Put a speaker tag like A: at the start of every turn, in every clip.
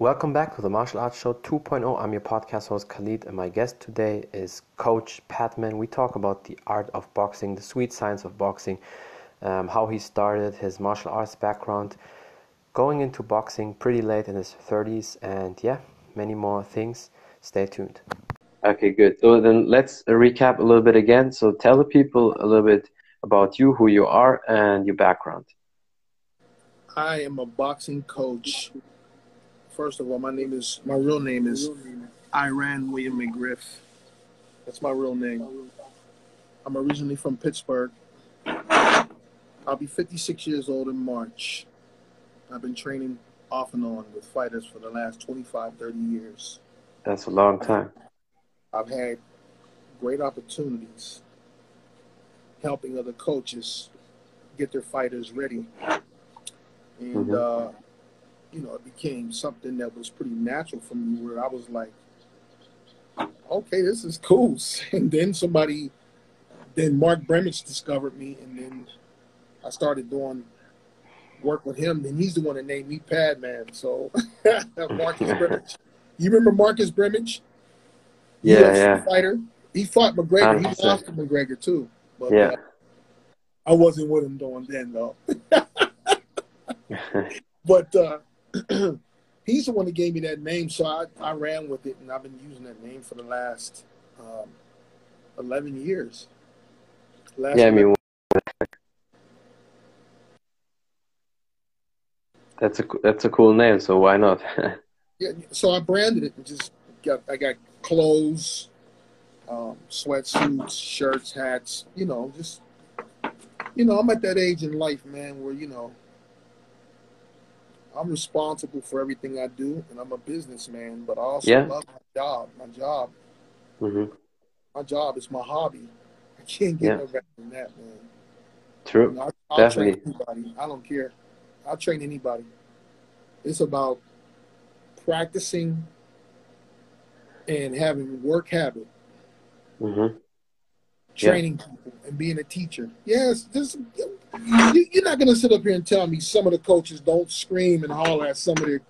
A: Welcome back to the Martial Arts Show 2.0. I'm your podcast host Khalid, and my guest today is Coach Padman. We talk about the art of boxing, the sweet science of boxing, um, how he started, his martial arts background, going into boxing pretty late in his 30s, and yeah, many more things. Stay tuned. Okay, good. So then let's recap a little bit again. So tell the people a little bit about you, who you are, and your background.
B: I am a boxing coach First of all, my name is my real name is Iran William McGriff. That's my real name. I'm originally from Pittsburgh. I'll be 56 years old in March. I've been training off and on with fighters for the last 25, 30 years.
A: That's a long time.
B: I've had great opportunities helping other coaches get their fighters ready. And mm-hmm. uh, you know, it became something that was pretty natural for me where I was like, okay, this is cool. And then somebody, then Mark Brimage discovered me, and then I started doing work with him. And he's the one that named me Padman. So Marcus Brimage. You remember Marcus Brimage?
A: Yeah, yeah.
B: Fighter. He fought McGregor. He lost to McGregor too. But, yeah. Uh, I wasn't with him doing then though. but uh, he's the one that gave me that name, so I, I ran with it, and I've been using that name for the last um, eleven years.
A: Last yeah, I mean, that's a that's a cool name. So why not?
B: yeah, so I branded it and just got I got clothes, um, sweatsuits, shirts, hats. You know, just you know, I'm at that age in life, man, where you know I'm responsible for everything I do, and I'm a businessman. But I also yeah. love my job. My job. Mm-hmm. My job is my hobby. I can't get yeah. no better than that, man.
A: True. You know, I, will Definitely.
B: train anybody. I don't care. I'll train anybody. It's about practicing and having work habit. Mm-hmm. Training yeah. people and being a teacher. Yes, this you, are not going to sit up here and tell me some of the coaches don't scream and holler at some of their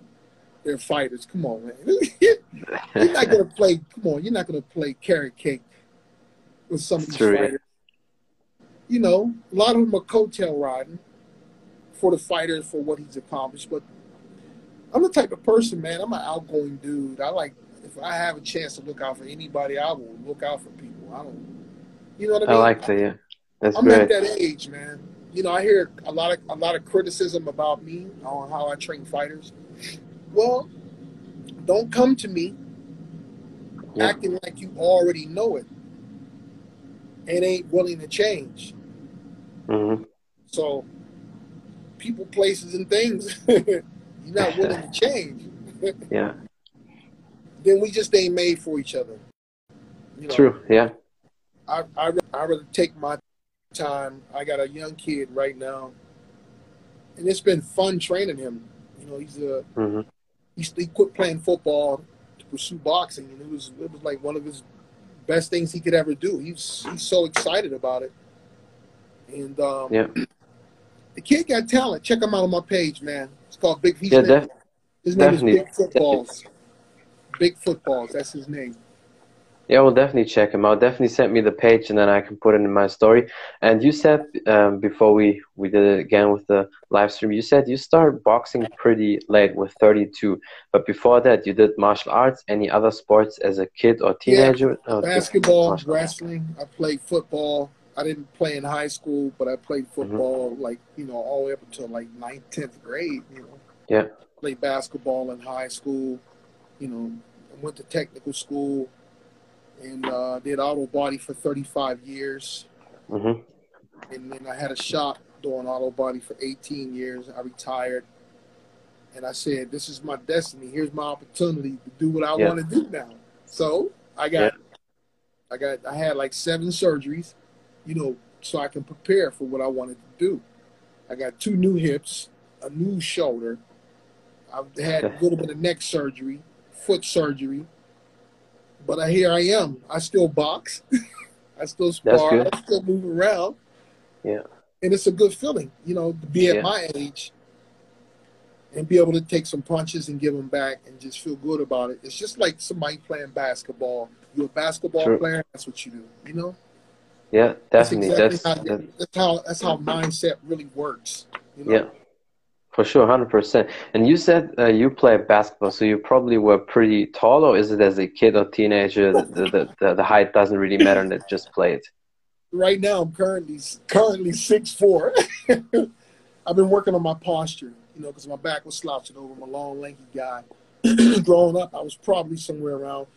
B: their fighters. Come on, man. you're not going to play. Come on, you're not going to play carrot cake with some of these True, fighters. You know, a lot of them are coattail riding for the fighter for what he's accomplished. But I'm the type of person, man. I'm an outgoing dude. I like if I have a chance to look out for anybody, I will look out for people. I don't. You know what I mean?
A: I like that. Yeah, that's
B: I'm
A: great.
B: at that age, man you know, I hear a lot of a lot of criticism about me on how I train fighters. Well, don't come to me yeah. acting like you already know it and ain't willing to change. Mm-hmm. So, people, places, and things, you're not willing to change.
A: yeah.
B: Then we just ain't made for each other.
A: You know, True. Yeah.
B: I I I rather take my time. I got a young kid right now, and it's been fun training him. You know, he's a mm-hmm. he's, he quit playing football to pursue boxing, and it was it was like one of his best things he could ever do. He's he's so excited about it, and um,
A: yeah.
B: The kid got talent. Check him out on my page, man. It's called Big.
A: yeah, def-
B: his name definitely. is Big Footballs. Big Footballs. That's his name.
A: Yeah, we'll definitely check him out. Definitely send me the page, and then I can put it in my story. And you said um, before we we did it again with the live stream, you said you started boxing pretty late with 32, but before that you did martial arts. Any other sports as a kid or teenager?
B: Yeah, oh, basketball, wrestling. I played football. I didn't play in high school, but I played mm-hmm. football mm-hmm. like you know all the way up until like ninth, tenth grade. You know.
A: Yeah.
B: Played basketball in high school. You know, went to technical school and uh, did auto body for 35 years. Mm-hmm. And then I had a shop doing auto body for 18 years. I retired, and I said, "This is my destiny. Here's my opportunity to do what I yeah. want to do now." So I got, yeah. I got, I had like seven surgeries, you know, so I can prepare for what I wanted to do. I got two new hips, a new shoulder. I've had a little bit of neck surgery, foot surgery, but I, here I am. I still box. I still spar. I still move around.
A: Yeah.
B: And it's a good feeling, you know, to be at yeah. my age and be able to take some punches and give them back and just feel good about it. It's just like somebody playing basketball. You're a basketball True. player. That's what you do. You know.
A: Yeah, definitely.
B: That's, exactly that's, how, that's how that's how mindset really works. You know?
A: Yeah, for sure, hundred percent. And you said uh, you play basketball, so you probably were pretty tall, or is it as a kid or teenager the the, the, the height doesn't really matter and it just played?
B: Right now, I'm currently currently six four. I've been working on my posture, you know, because my back was slouching over. I'm a long, lanky guy. Growing up, I was probably somewhere around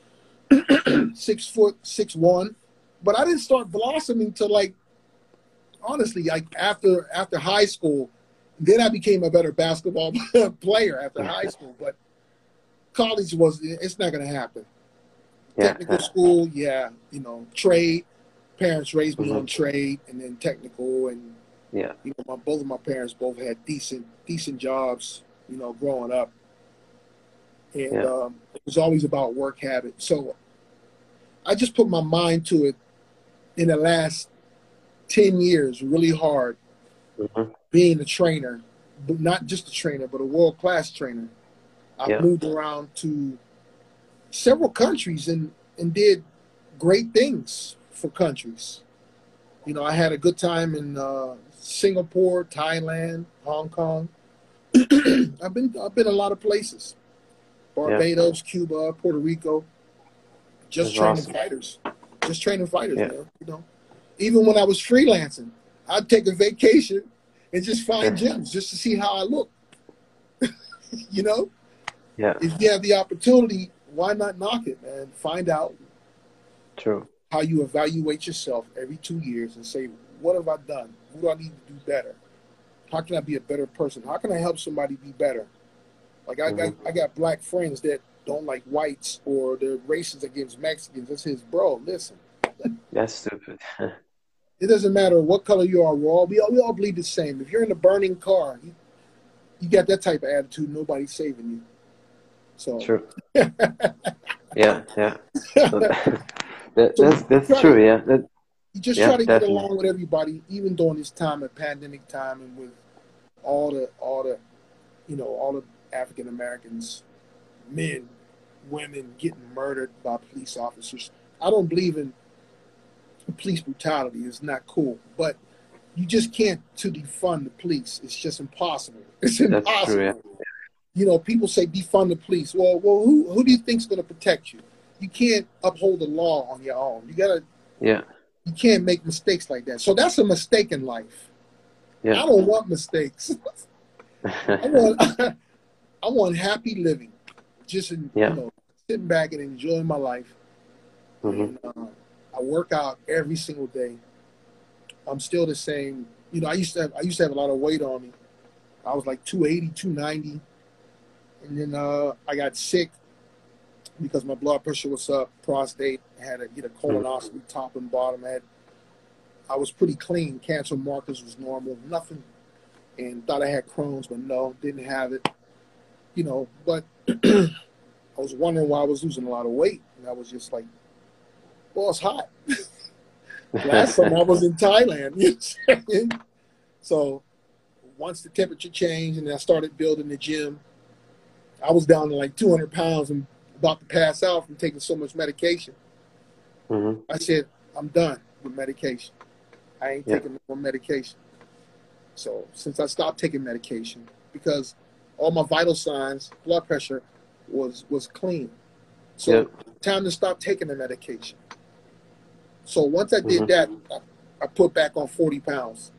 B: six foot, six one but I didn't start blossoming till like honestly, like after after high school. Then I became a better basketball player after high school. But college was it's not gonna happen. Yeah. Technical school, yeah, you know, trade. Parents raised me mm-hmm. on trade and then technical and
A: yeah.
B: You know, my both of my parents both had decent decent jobs, you know, growing up. And yeah. um, it was always about work habit. So I just put my mind to it in the last 10 years really hard mm-hmm. being a trainer, but not just a trainer, but a world class trainer. I yeah. moved around to several countries and, and did great things for countries. You know, I had a good time in uh, Singapore, Thailand, Hong Kong. I've been I've been a lot of places. Barbados, yeah. Cuba, Puerto Rico. Just That's training awesome. fighters just training fighters, yeah. man. You know, even when I was freelancing, I'd take a vacation and just find gyms just to see how I look. you know,
A: yeah.
B: If you have the opportunity, why not knock it, man? Find out.
A: True.
B: How you evaluate yourself every two years and say, what have I done? What do I need to do better? How can I be a better person? How can I help somebody be better? Like I mm-hmm. got I got black friends that don't like whites or they're racist against Mexicans. That's his bro. Listen.
A: That's stupid.
B: it doesn't matter what color you are. We all we all, we all bleed the same. If you're in a burning car, you, you got that type of attitude. Nobody's saving you. So
A: true. yeah, yeah. So that, so that's that's true. To, yeah. That,
B: you just yeah, try to definitely. get along with everybody, even during this time of pandemic time, and with all the all the, you know, all the African Americans, men women getting murdered by police officers. I don't believe in police brutality. is not cool. But you just can't to defund the police. It's just impossible. It's impossible. True, yeah. You know, people say defund the police. Well, well, who who do you think's going to protect you? You can't uphold the law on your own. You gotta.
A: Yeah.
B: You can't make mistakes like that. So that's a mistake in life. Yeah. I don't want mistakes. I want I want happy living just in, yeah. you know, sitting back and enjoying my life. Mm-hmm. And, uh, I work out every single day. I'm still the same. You know, I used to have I used to have a lot of weight on me. I was like 280, 290. And then uh, I got sick because my blood pressure was up, prostate, had to get a colonoscopy, top and bottom. I had I was pretty clean. Cancer markers was normal, nothing. And thought I had Crohn's, but no, didn't have it. You know, but I was wondering why I was losing a lot of weight, and I was just like, "Well, it's hot." Last time I was in Thailand, you know so once the temperature changed and I started building the gym, I was down to like 200 pounds and about to pass out from taking so much medication. Mm-hmm. I said, "I'm done with medication. I ain't yeah. taking no more medication." So since I stopped taking medication, because all my vital signs, blood pressure was was clean. So yep. time to stop taking the medication. So once I did mm-hmm. that, I, I, put back on 40 pounds.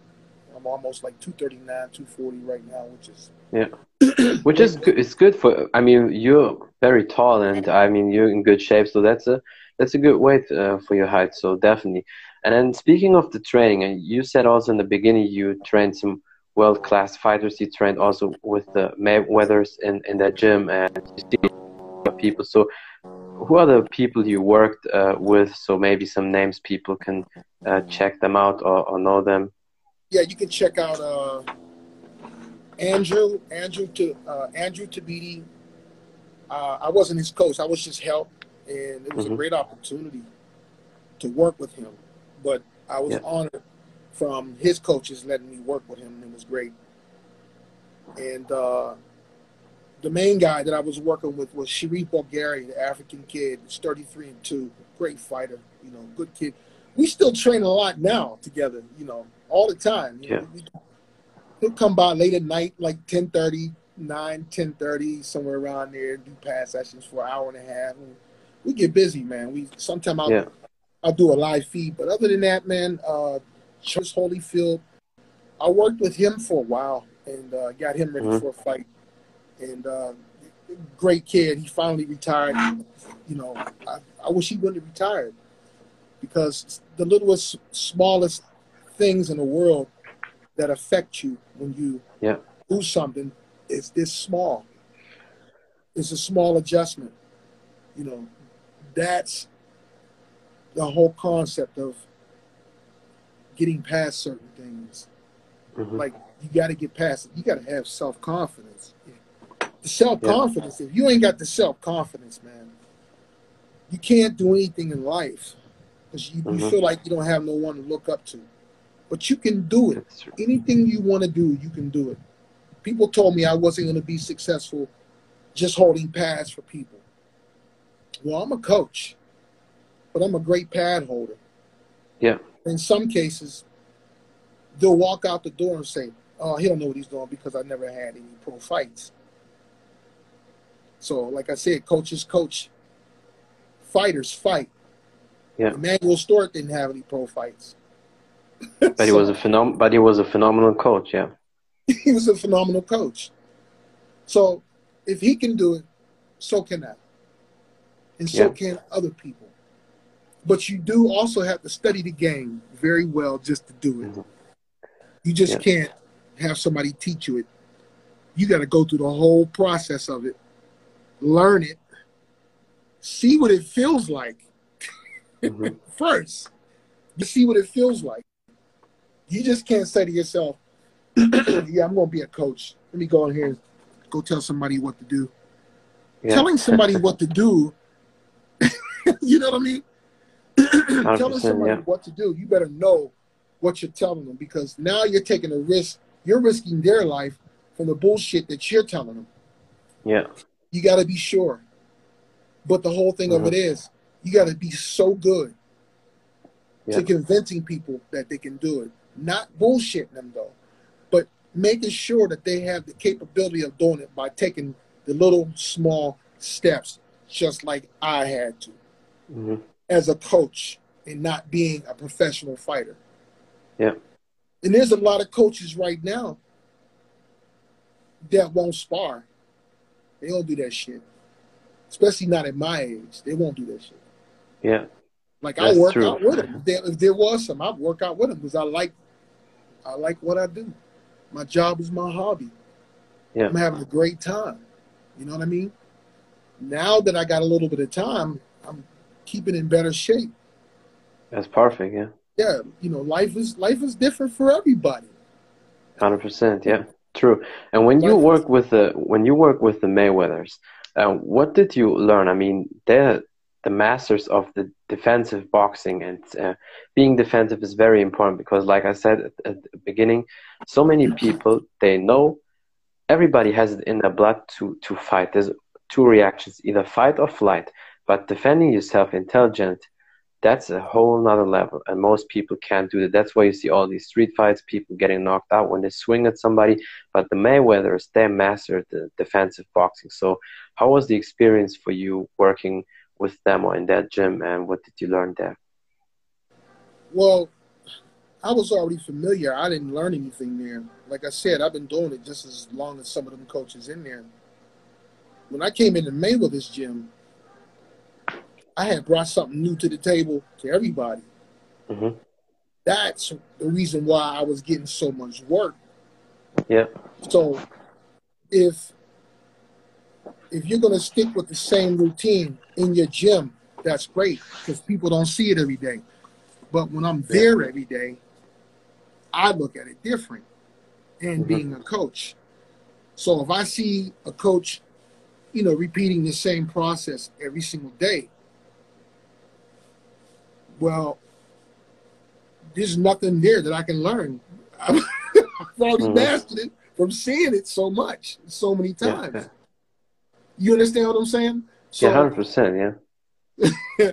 B: I'm almost like 239, 240 right now, which is
A: yeah, which is good. It's good for. I mean, you're very tall, and I mean you're in good shape, so that's a that's a good weight uh, for your height. So definitely. And then speaking of the training, and you said also in the beginning you trained some world class fighters. You trained also with the Mayweathers in, in that gym and you see people. So, who are the people you worked uh, with? So, maybe some names people can uh, check them out or, or, know them.
B: Yeah, you can check out uh, Andrew, Andrew, to, uh, Andrew Tabiti. Uh, I wasn't his coach, I was just help. And it was mm -hmm. a mm-hmm. great opportunity to work with him. But I was yeah. honored from his coaches letting me work with him, and it was great. And uh, the main guy that I was working with was Sharif Bogere, the African kid. He's 33 and 2. Great fighter, you know, good kid. We still train a lot now together, you know, all the time.
A: yeah.
B: Know, he'll come by late at night, like 1030, 9, 1030, somewhere around there, do pass sessions for an hour and a half. And we get busy, man. We sometimes I'll,
A: yeah.
B: I'll do a live feed. But other than that, man, uh Chris Holyfield, I worked with him for a while and uh, got him ready mm-hmm. for a fight and uh, great kid. He finally retired. You know, I, I wish he wouldn't have retired because the littlest, smallest things in the world that affect you when you
A: yeah.
B: do something is this small. It's a small adjustment. You know, that's the whole concept of getting past certain things. Mm-hmm. Like you got to get past it. You got to have self confidence the self confidence. Yeah. If you ain't got the self confidence, man, you can't do anything in life because you, mm-hmm. you, feel like you don't have no one to look up to. But you can do it. Anything you want to do, you can do it. People told me I wasn't going to be successful just holding pads for people. Well, I'm a coach, but I'm a great pad holder.
A: Yeah.
B: In some cases, they'll walk out the door and say, "Oh, he don't know what he's doing because I never had any pro fights." So, like I said, coaches coach, fighters fight.
A: Yeah.
B: Emanuel Steward didn't have any pro fights.
A: but so, he was a phenom- But he was a phenomenal coach. Yeah.
B: he was a phenomenal coach. So, if he can do it, so can I, and so yeah. can other people. But you do also have to study the game very well just to do it. Mm-hmm. You just yeah. can't have somebody teach you it. You got to go through the whole process of it learn it, see what it feels like mm-hmm. first. You see what it feels like. You just can't say to yourself, "Yeah, I'm going to be a coach. Let me go in here and go tell somebody what to do." Yeah. Telling somebody what to do, you know what I mean? telling somebody yeah. what to do, you better know what you're telling them because now you're taking a risk. You're risking their life from the bullshit that you're telling them.
A: Yeah.
B: You got to be sure. But the whole thing mm-hmm. of it is, you got to be so good yeah. to convincing people that they can do it. Not bullshitting them though, but making sure that they have the capability of doing it by taking the little small steps, just like I had to
A: mm-hmm.
B: as a coach and not being a professional fighter.
A: Yeah.
B: And there's a lot of coaches right now that won't spar they don't do that shit. Especially not at my age. They won't do that shit.
A: Yeah.
B: Like I work true. out with them. If there, if there was some, I'd work out with them because I like, I like what I do. My job is my hobby.
A: Yeah.
B: I'm having a great time. You know what I mean? Now that I got a little bit of time, I'm keeping in better shape.
A: That's perfect. Yeah.
B: Yeah. You know, life is life is different for everybody.
A: Hundred percent. Yeah. True. And when you work with the when you work with the Mayweathers, uh, what did you learn? I mean, they're the masters of the defensive boxing, and uh, being defensive is very important because, like I said at, at, the beginning, so many people they know everybody has it in their blood to to fight. There's two reactions: either fight or flight. But defending yourself intelligent that's a whole nother level and most people can't do that. That's why you see all these street fights people getting knocked out when they swing at somebody. But the mayweathers they mastered the defensive boxing. So how was the experience for you working with them or in that gym and what did you learn there?
B: Well i was already familiar. I didn't learn anything there. Like i said i've been doing it just as long as some of them coaches in there. When i came into mayweather's gym I had brought something new to the table to everybody.
A: Mm-hmm.
B: That's the reason why I was getting so much work.
A: Yeah.
B: So if if you're gonna stick with the same routine in your gym, that's great because people don't see it every day. But when I'm there every day, I look at it different. And mm-hmm. being a coach, so if I see a coach, you know, repeating the same process every single day, well, there's nothing there that I can learn. I've already mm-hmm. mastered it from seeing it so much, so many times. Yeah. You understand what I'm saying?
A: So, yeah, hundred percent.
B: Yeah.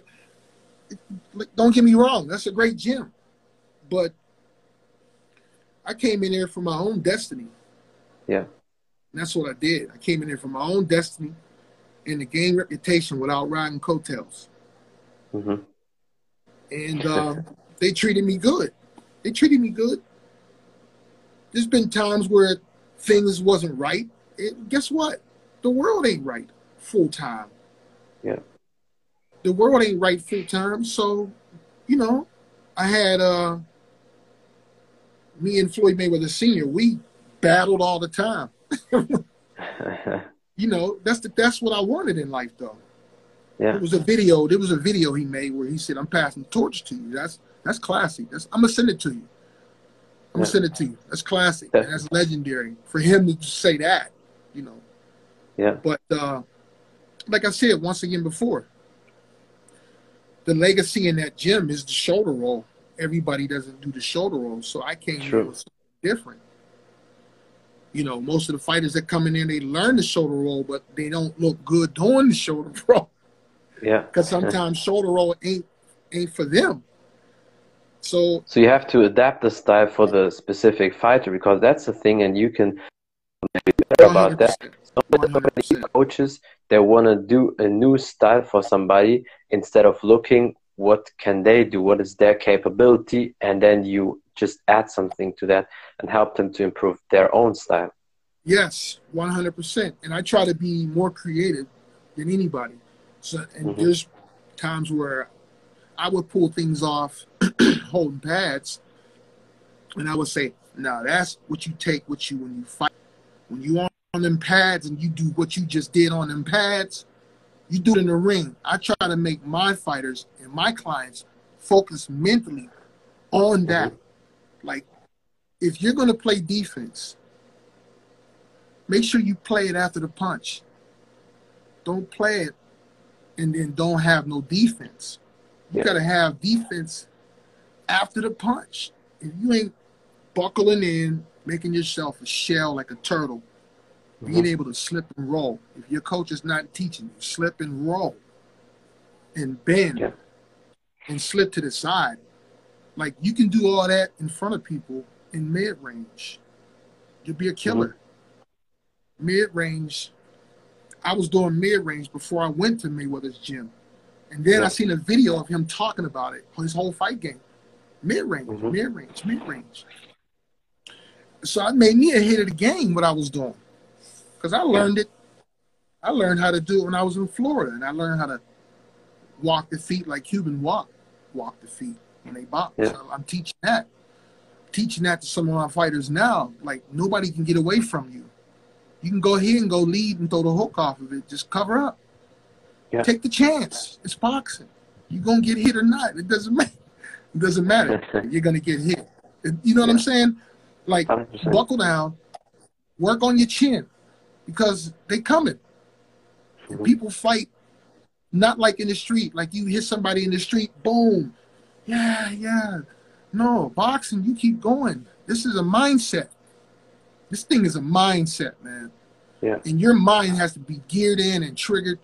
B: don't get me wrong. That's a great gym, but I came in there for my own destiny.
A: Yeah.
B: And that's what I did. I came in there for my own destiny and to gain reputation without riding coattails.
A: Mm-hmm.
B: And uh, they treated me good. They treated me good. There's been times where things wasn't right. It, guess what? The world ain't right full time.
A: Yeah.
B: The world ain't right full time. So, you know, I had uh me and Floyd Mayweather Sr. We battled all the time. you know, that's the, that's what I wanted in life, though.
A: Yeah.
B: It was a video. There was a video he made where he said, "I'm passing the torch to you." That's that's classy. That's I'm gonna send it to you. I'm gonna send it to you. That's classic. That's legendary for him to say that. You know.
A: Yeah.
B: But uh, like I said once again before, the legacy in that gym is the shoulder roll. Everybody doesn't do the shoulder roll, so I came True. with something different. You know, most of the fighters that come in there, they learn the shoulder roll, but they don't look good doing the shoulder roll.
A: Yeah.
B: Because sometimes shoulder roll ain't ain't for them. So
A: So you have to adapt the style for the specific fighter because that's the thing and you can about that. So many coaches they wanna do a new style for somebody instead of looking what can they do, what is their capability, and then you just add something to that and help them to improve their own style.
B: Yes, one hundred percent. And I try to be more creative than anybody. So, and mm-hmm. there's times where I would pull things off holding pads, and I would say, "Now that's what you take with you when you fight. When you on them pads and you do what you just did on them pads, you do it in the ring. I try to make my fighters and my clients focus mentally on that. Mm-hmm. Like, if you're going to play defense, make sure you play it after the punch. Don't play it and then don't have no defense. You yeah. got to have defense after the punch. If you ain't buckling in, making yourself a shell like a turtle, mm-hmm. being able to slip and roll. If your coach is not teaching you, slip and roll and bend yeah. and slip to the side. Like you can do all that in front of people in mid range. You'll be a killer. Mm-hmm. Mid range, I was doing mid range before I went to Mayweather's gym. And then yeah. I seen a video of him talking about it, his whole fight game. Mid range, mm-hmm. mid range, mid range. So it made me ahead of the game what I was doing. Because I learned it. I learned how to do it when I was in Florida. And I learned how to walk the feet like Cuban walk, walk the feet when they box. Yeah. So I'm teaching that. Teaching that to some of my fighters now. Like nobody can get away from you. You can go ahead and go lead and throw the hook off of it. Just cover up. Yeah. Take the chance. It's boxing. You're gonna get hit or not. It doesn't matter. It doesn't matter. You're gonna get hit. You know what yeah. I'm saying? Like 100%. buckle down, work on your chin, because they coming. Mm-hmm. People fight not like in the street. Like you hit somebody in the street, boom. Yeah, yeah. No, boxing, you keep going. This is a mindset. This thing is a mindset, man.
A: Yeah.
B: And your mind has to be geared in and triggered,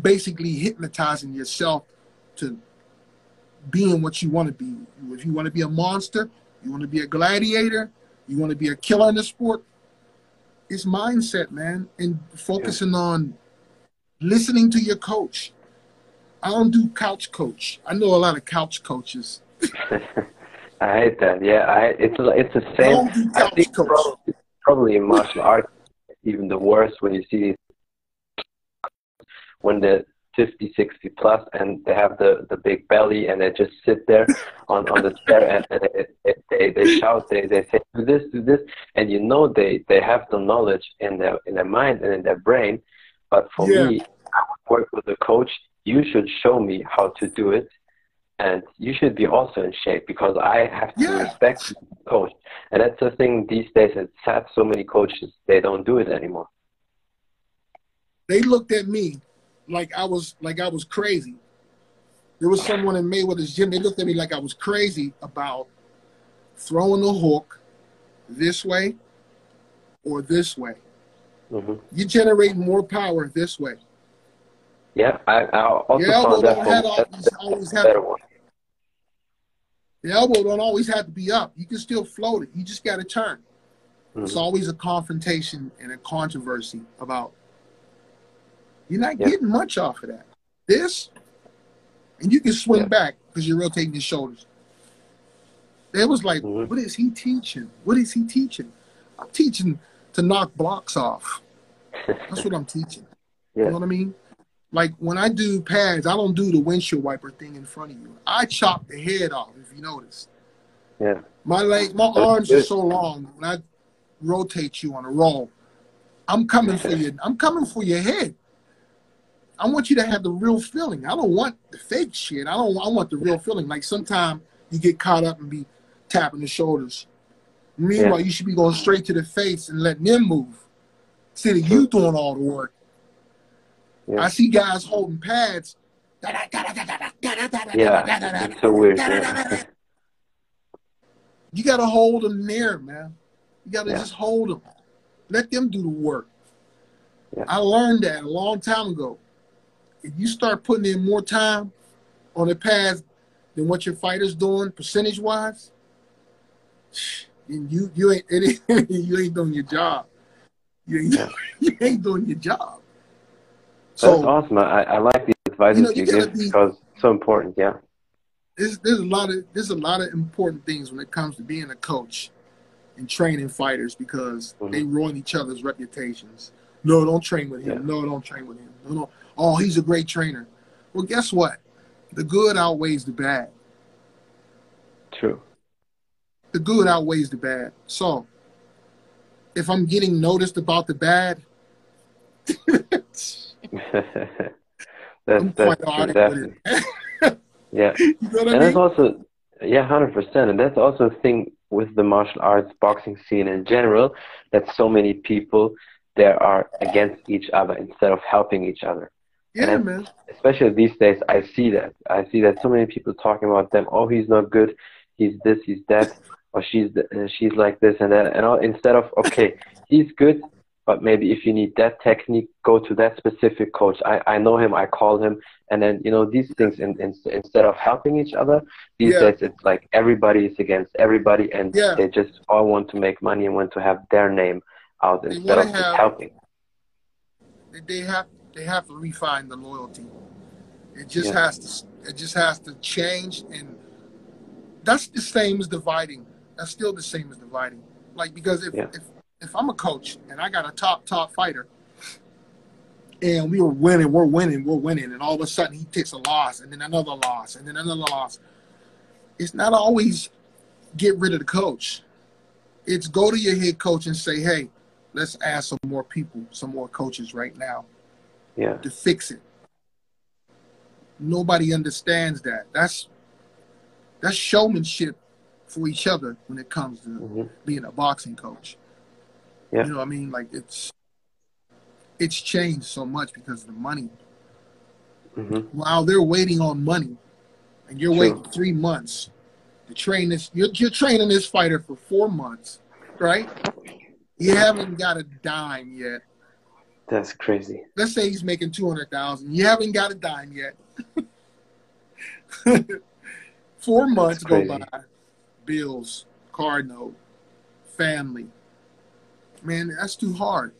B: basically hypnotizing yourself to being what you want to be. If you want to be a monster, you want to be a gladiator, you want to be a killer in the sport, it's mindset, man, and focusing yeah. on listening to your coach. I don't do couch coach. I know a lot of couch coaches.
A: I hate that. Yeah, I it's it's the same. I, I think probably, probably in martial arts even the worst when you see when the 50, 60 plus and they have the, the big belly and they just sit there on, on the chair and, and they, they, they shout, they, they say, do this, do this. And you know they, they have the knowledge in their, in their mind and in their brain. But for yeah. me, I would work with a coach. You should show me how to do it and you should be also in shape because I have to yeah. respect the coach. And that's the thing these days. It's sad. So many coaches they don't do it anymore.
B: They looked at me like I was like I was crazy. There was someone in Mayweather's gym. They looked at me like I was crazy about throwing the hook this way or this way. Mm-hmm. You generate more power this way.
A: Yeah, I, I also Your found that from, always, always have, better one.
B: The elbow don't always have to be up. You can still float it. You just got to turn. Mm-hmm. It's always a confrontation and a controversy about. You're not yeah. getting much off of that. This, and you can swing yeah. back because you're rotating your shoulders. It was like, mm-hmm. what is he teaching? What is he teaching? I'm teaching to knock blocks off. That's what I'm teaching. Yeah. You know what I mean? Like when I do pads, I don't do the windshield wiper thing in front of you. I chop the head off, if you notice.
A: Yeah.
B: My leg, my arms are so long. When I rotate you on a roll, I'm coming for you. I'm coming for your head. I want you to have the real feeling. I don't want the fake shit. I don't. I want the real feeling. Like sometimes you get caught up and be tapping the shoulders. Meanwhile, yeah. you should be going straight to the face and letting them move. Instead of you doing all the work. Yeah. I see guys holding pads.
A: Yeah, it's so weird. Yeah.
B: You got to hold them there, man. You got to yeah. just hold them. Let them do the work. Yeah. I learned that a long time ago. If you start putting in more time on the pads than what your fighter's doing percentage wise, and you you ain't you ain't doing your job. You ain't, you ain't doing your job.
A: So, That's awesome. I, I like the advice you, know, you, give be, because it's so important. Yeah.
B: There's, there's a lot of there's a lot of important things when it comes to being a coach and training fighters because mm-hmm. they ruin each other's reputations. No, don't train with him. Yeah. No, don't train with him. No, no. Oh, he's a great trainer. Well, guess what? The good outweighs the bad.
A: True.
B: The good outweighs the bad. So, if I'm getting noticed about the bad,
A: that's that's true, definitely. yeah, you know and I mean? that's also yeah, hundred percent, and that's also a thing with the martial arts boxing scene in general that so many people there are against each other instead of helping each other.
B: Yeah, man.
A: Especially these days, I see that. I see that so many people talking about them. Oh, he's not good. He's this. He's that. Or she's uh, she's like this and that. And all, instead of okay, he's good but maybe if you need that technique, go to that specific coach. I, I know him, I call him, and then you know these things. In, in, instead of helping each other, these yeah. days it's like everybody is against everybody, and yeah. they just all want to make money and want to have their name out instead of have, just helping.
B: They have they have to refine the loyalty. It just yeah. has to it just has to change, and that's the same as dividing. That's still the same as dividing. Like because if, if if I'm a coach and I got a top top fighter, and we were winning, we're winning, we're winning, and all of a sudden he takes a loss, and then another loss, and then another loss. It's not always get rid of the coach. It's go to your head coach and say, "Hey, let's ask some more people, some more coaches right now,
A: yeah,
B: to fix it." Nobody understands that. That's that's showmanship for each other when it comes to mm-hmm. being a boxing coach. Yeah. You know, what I mean, like it's it's changed so much because of the money. Mm-hmm. While they're waiting on money, and you're waiting three months to train this, you're, you're training this fighter for four months, right? You haven't got a dime yet.
A: That's crazy.
B: Let's say he's making two hundred thousand. You haven't got a dime yet. four months go by. Bills, car note, family, man, that's too hard.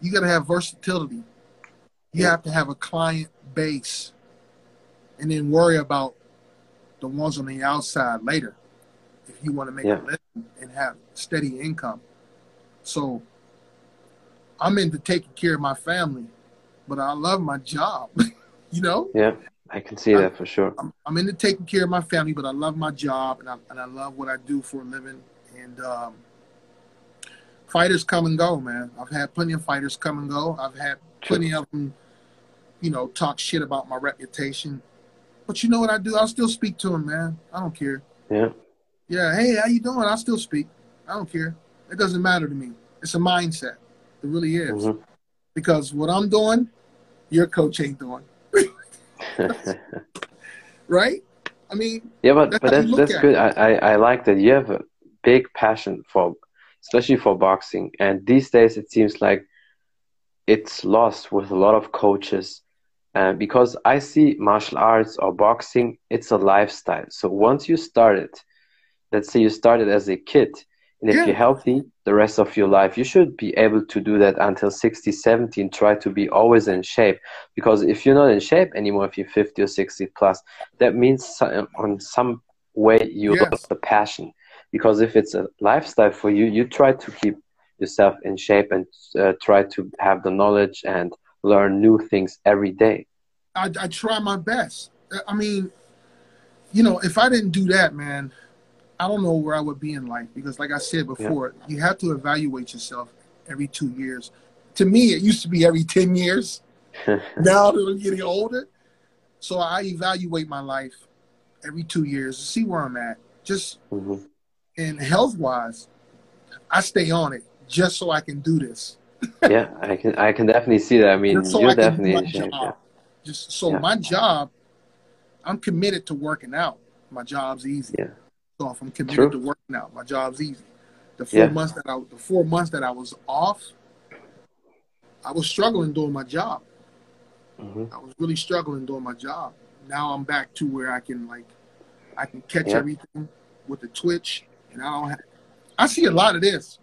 B: You got to have versatility. You have to have a client base and then worry about the ones on the outside later if you want to make yeah. a living and have steady income. So I'm into taking care of my family, but I love my job, you know?
A: Yeah, I can see I, that for sure.
B: I'm, I'm, into taking care of my family, but I love my job and I, and I love what I do for a living. And, um, fighters come and go, man. I've had plenty of fighters come and go. I've had plenty of them, you know, talk shit about my reputation. But you know what I do? I'll still speak to them, man. I don't care.
A: Yeah.
B: Yeah. Hey, how you doing? I'll still speak. I don't care. It doesn't matter to me. It's a mindset. It really is. Mm-hmm. Because what I'm doing, your coach ain't doing. right? I mean,
A: yeah, but that's but that's that's good. I, I I like that you have a big passion for especially for boxing. And these days, it seems like it's lost with a lot of coaches uh, because I see martial arts or boxing, it's a lifestyle. So once you start it, let's say you started as a kid, and if yeah. you're healthy the rest of your life, you should be able to do that until 60, 70 and try to be always in shape. Because if you're not in shape anymore, if you're 50 or 60 plus, that means on some way you yes. lost the passion. Because if it's a lifestyle for you, you try to keep yourself in shape and uh, try to have the knowledge and learn new things every day.
B: I, I try my best. I mean, you know, if I didn't do that, man, I don't know where I would be in life because, like I said before, yeah. you have to evaluate yourself every two years. To me, it used to be every 10 years. now that I'm getting older, so I evaluate my life every two years to see where I'm at. Just mm-hmm. And health wise, I stay on it just so I can do this.
A: yeah, I can I can definitely see that. I mean, so you're I definitely in shape.
B: Yeah. Just so yeah. my job, I'm committed to working out. My job's easy. Yeah. So if I'm committed True. to working out, my job's easy. The four yeah. months that I the four months that I was off, I was struggling doing my job. Mm-hmm. I was really struggling doing my job. Now I'm back to where I can like I can catch everything with the twitch and I don't have I see a lot of this.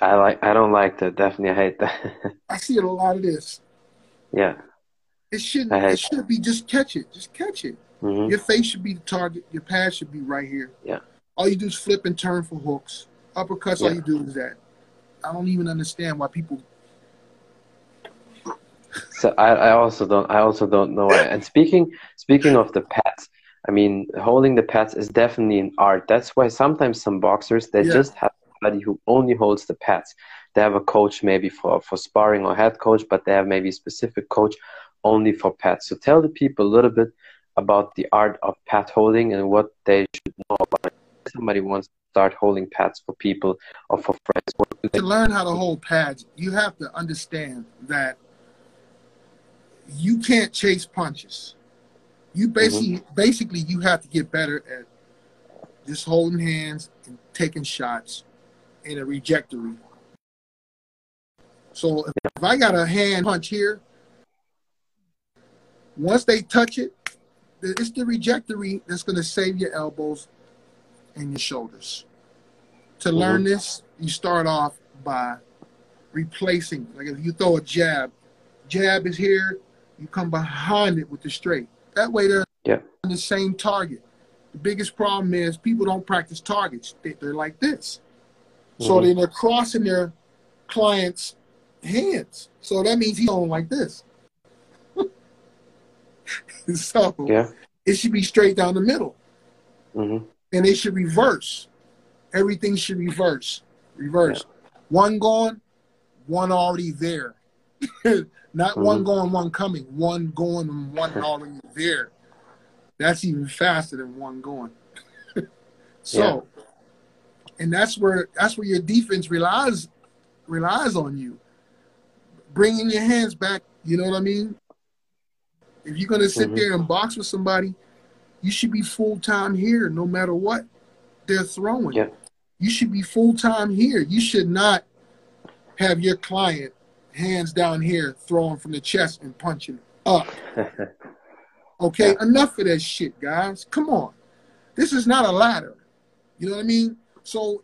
A: I like. I don't like that. Definitely, I hate that.
B: I see a lot of this.
A: Yeah.
B: It should. It should be just catch it. Just catch it. Mm-hmm. Your face should be the target. Your pass should be right here.
A: Yeah.
B: All you do is flip and turn for hooks. Uppercuts. Yeah. All you do is that. I don't even understand why people.
A: So I, I also don't. I also don't know. and speaking speaking of the pads, I mean, holding the pads is definitely an art. That's why sometimes some boxers they yeah. just have somebody who only holds the pads. They have a coach maybe for, for sparring or head coach, but they have maybe a specific coach only for pads. So tell the people a little bit about the art of pad holding and what they should know about it. Somebody wants to start holding pads for people or for friends.
B: To learn how to hold pads, you have to understand that you can't chase punches. You basically mm-hmm. basically you have to get better at just holding hands and taking shots in a rejectory. So if, if I got a hand punch here, once they touch it, it's the rejectory that's going to save your elbows and your shoulders. To mm-hmm. learn this, you start off by replacing. Like if you throw a jab, jab is here, you come behind it with the straight. That way they're yeah. on the same target. The biggest problem is people don't practice targets. They, are like this. So mm-hmm. then they're crossing their client's hands. So that means he's going like this. so yeah. it should be straight down the middle. Mm-hmm. And it should reverse. Everything should reverse. Reverse. Yeah. One going, one already there. Not mm-hmm. one going, one coming. One going and one already there. That's even faster than one going. so yeah and that's where that's where your defense relies relies on you bringing your hands back you know what i mean if you're going to sit mm-hmm. there and box with somebody you should be full-time here no matter what they're throwing yeah. you should be full-time here you should not have your client hands down here throwing from the chest and punching up okay yeah. enough of that shit guys come on this is not a ladder you know what i mean so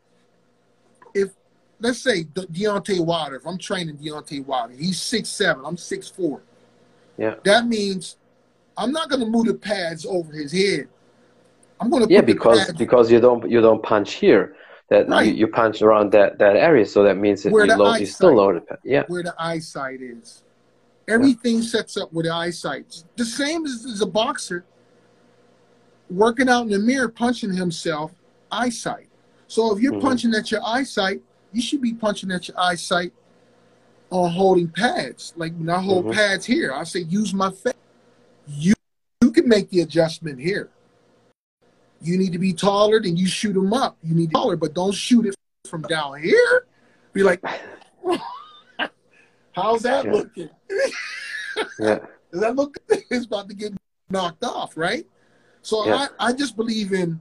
B: if let's say De- Deontay Wilder, if I'm training Deontay Wilder, he's six seven, I'm six four.
A: Yeah.
B: That means I'm not gonna move the pads over his head. I'm gonna
A: Yeah, because because you don't you don't punch here. That right. you, you, punch around that, that area, so that means that you, load, you still load it. Yeah.
B: Where the eyesight is. Everything yeah. sets up with the eyesight. The same as, as a boxer working out in the mirror, punching himself, eyesight. So if you're mm-hmm. punching at your eyesight, you should be punching at your eyesight on holding pads. Like when I hold mm-hmm. pads here, I say use my face. You you can make the adjustment here. You need to be taller, then you shoot them up. You need to be taller, but don't shoot it from down here. Be like, how's that yeah. looking? yeah. Does that look? It's about to get knocked off, right? So yeah. I, I just believe in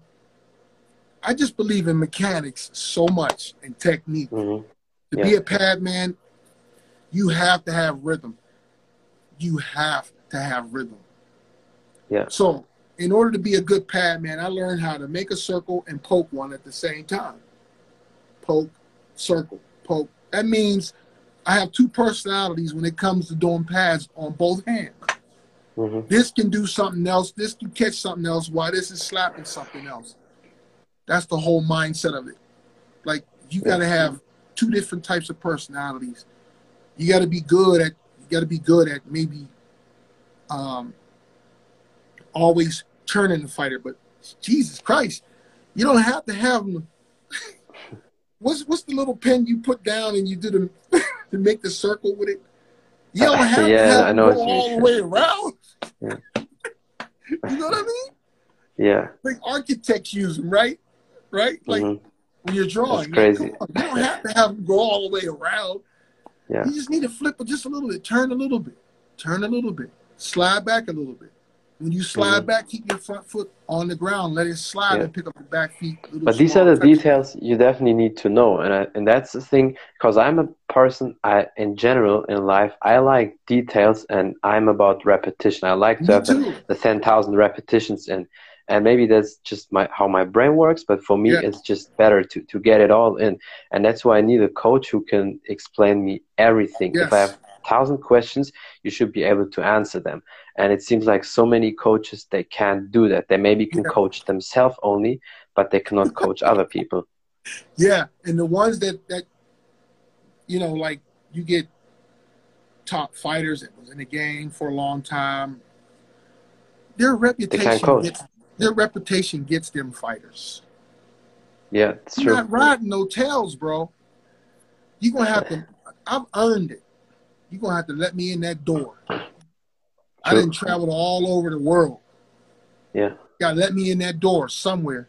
B: I just believe in mechanics so much and technique. Mm-hmm. To yeah. be a pad man, you have to have rhythm. You have to have rhythm.
A: Yeah.
B: So in order to be a good pad man, I learned how to make a circle and poke one at the same time. Poke, circle, poke. That means I have two personalities when it comes to doing pads on both hands. Mm-hmm. This can do something else. This can catch something else while this is slapping something else. That's the whole mindset of it. Like you got to have two different types of personalities. You got to be good at. You got to be good at maybe um, always turning the fighter. But Jesus Christ, you don't have to have them. what's what's the little pen you put down and you do the to make the circle with it? You don't have yeah, to have I know go all the way around. Yeah. you know what I mean?
A: Yeah.
B: Like architects use them, right? Right? Like mm-hmm. when you're drawing.
A: That's crazy.
B: you don't have to have them go all the way around.
A: Yeah.
B: You just need to flip it just a little bit, turn a little bit, turn a little bit, slide back a little bit. When you slide mm-hmm. back, keep your front foot on the ground. Let it slide yeah. and pick up the back feet.
A: But these are the details you definitely need to know, and I, and that's the thing. Because I'm a person, I in general in life, I like details, and I'm about repetition. I like to me have the, the ten thousand repetitions, and and maybe that's just my how my brain works. But for me, yeah. it's just better to to get it all in, and that's why I need a coach who can explain me everything. Yes. If I have thousand questions, you should be able to answer them. And it seems like so many coaches they can't do that. They maybe can yeah. coach themselves only, but they cannot coach other people.
B: Yeah, and the ones that that you know, like you get top fighters that was in the game for a long time. Their reputation gets their reputation gets them fighters.
A: Yeah, it's You're true.
B: not riding no tails, bro. You're gonna have to. I've earned it. You're gonna have to let me in that door. True. I didn't travel all over the world.
A: Yeah.
B: You gotta let me in that door somewhere.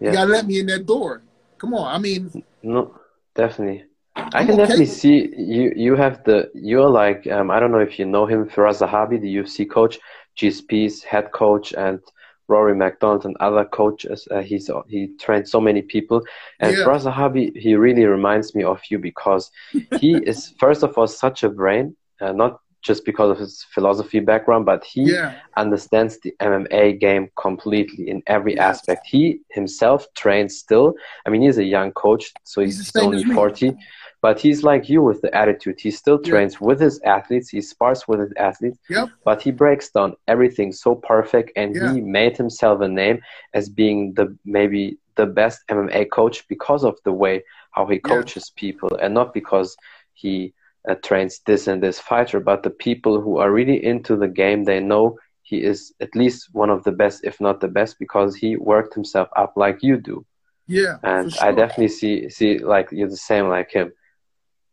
B: Yeah. You gotta let me in that door. Come on. I mean
A: No, definitely. I can okay. definitely see you you have the you're like um, I don't know if you know him Firas Zahabi, the UFC coach, GSP's head coach and Rory MacDonald and other coaches. Uh, he's he trained so many people, and yeah. Firas Zahabi he really reminds me of you because he is first of all such a brain, uh, not just because of his philosophy background, but he yeah. understands the MMA game completely in every yes. aspect. He himself trains still. I mean, he's a young coach, so he's, he's only forty. But he's like you with the attitude. He still trains yeah. with his athletes. He spars with his athletes.
B: Yep.
A: But he breaks down everything so perfect, and yeah. he made himself a name as being the maybe the best MMA coach because of the way how he coaches yeah. people, and not because he uh, trains this and this fighter, but the people who are really into the game, they know he is at least one of the best, if not the best, because he worked himself up like you do.
B: Yeah,
A: and sure. I definitely see see like you're the same like him.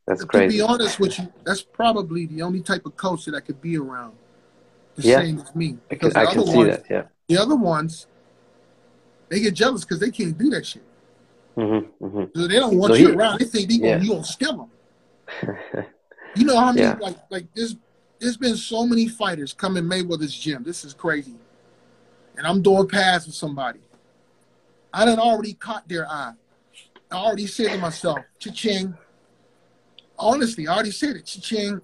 A: That's crazy.
B: To be honest with you, that's probably the only type of coach that I could be around. The yeah. same as me.
A: Because I can, I can see ones, that. Yeah.
B: The other ones, they get jealous because they can't do that shit.
A: Mm-hmm, mm-hmm.
B: So they don't want so you he, around. They think they yeah. gonna, you gonna steal them. you know how many yeah. like like there's there's been so many fighters come in Mayweather's gym. This is crazy. And I'm doing pads with somebody. I done already caught their eye. I already said to myself, cha-ching, honestly, I already said it. Ching,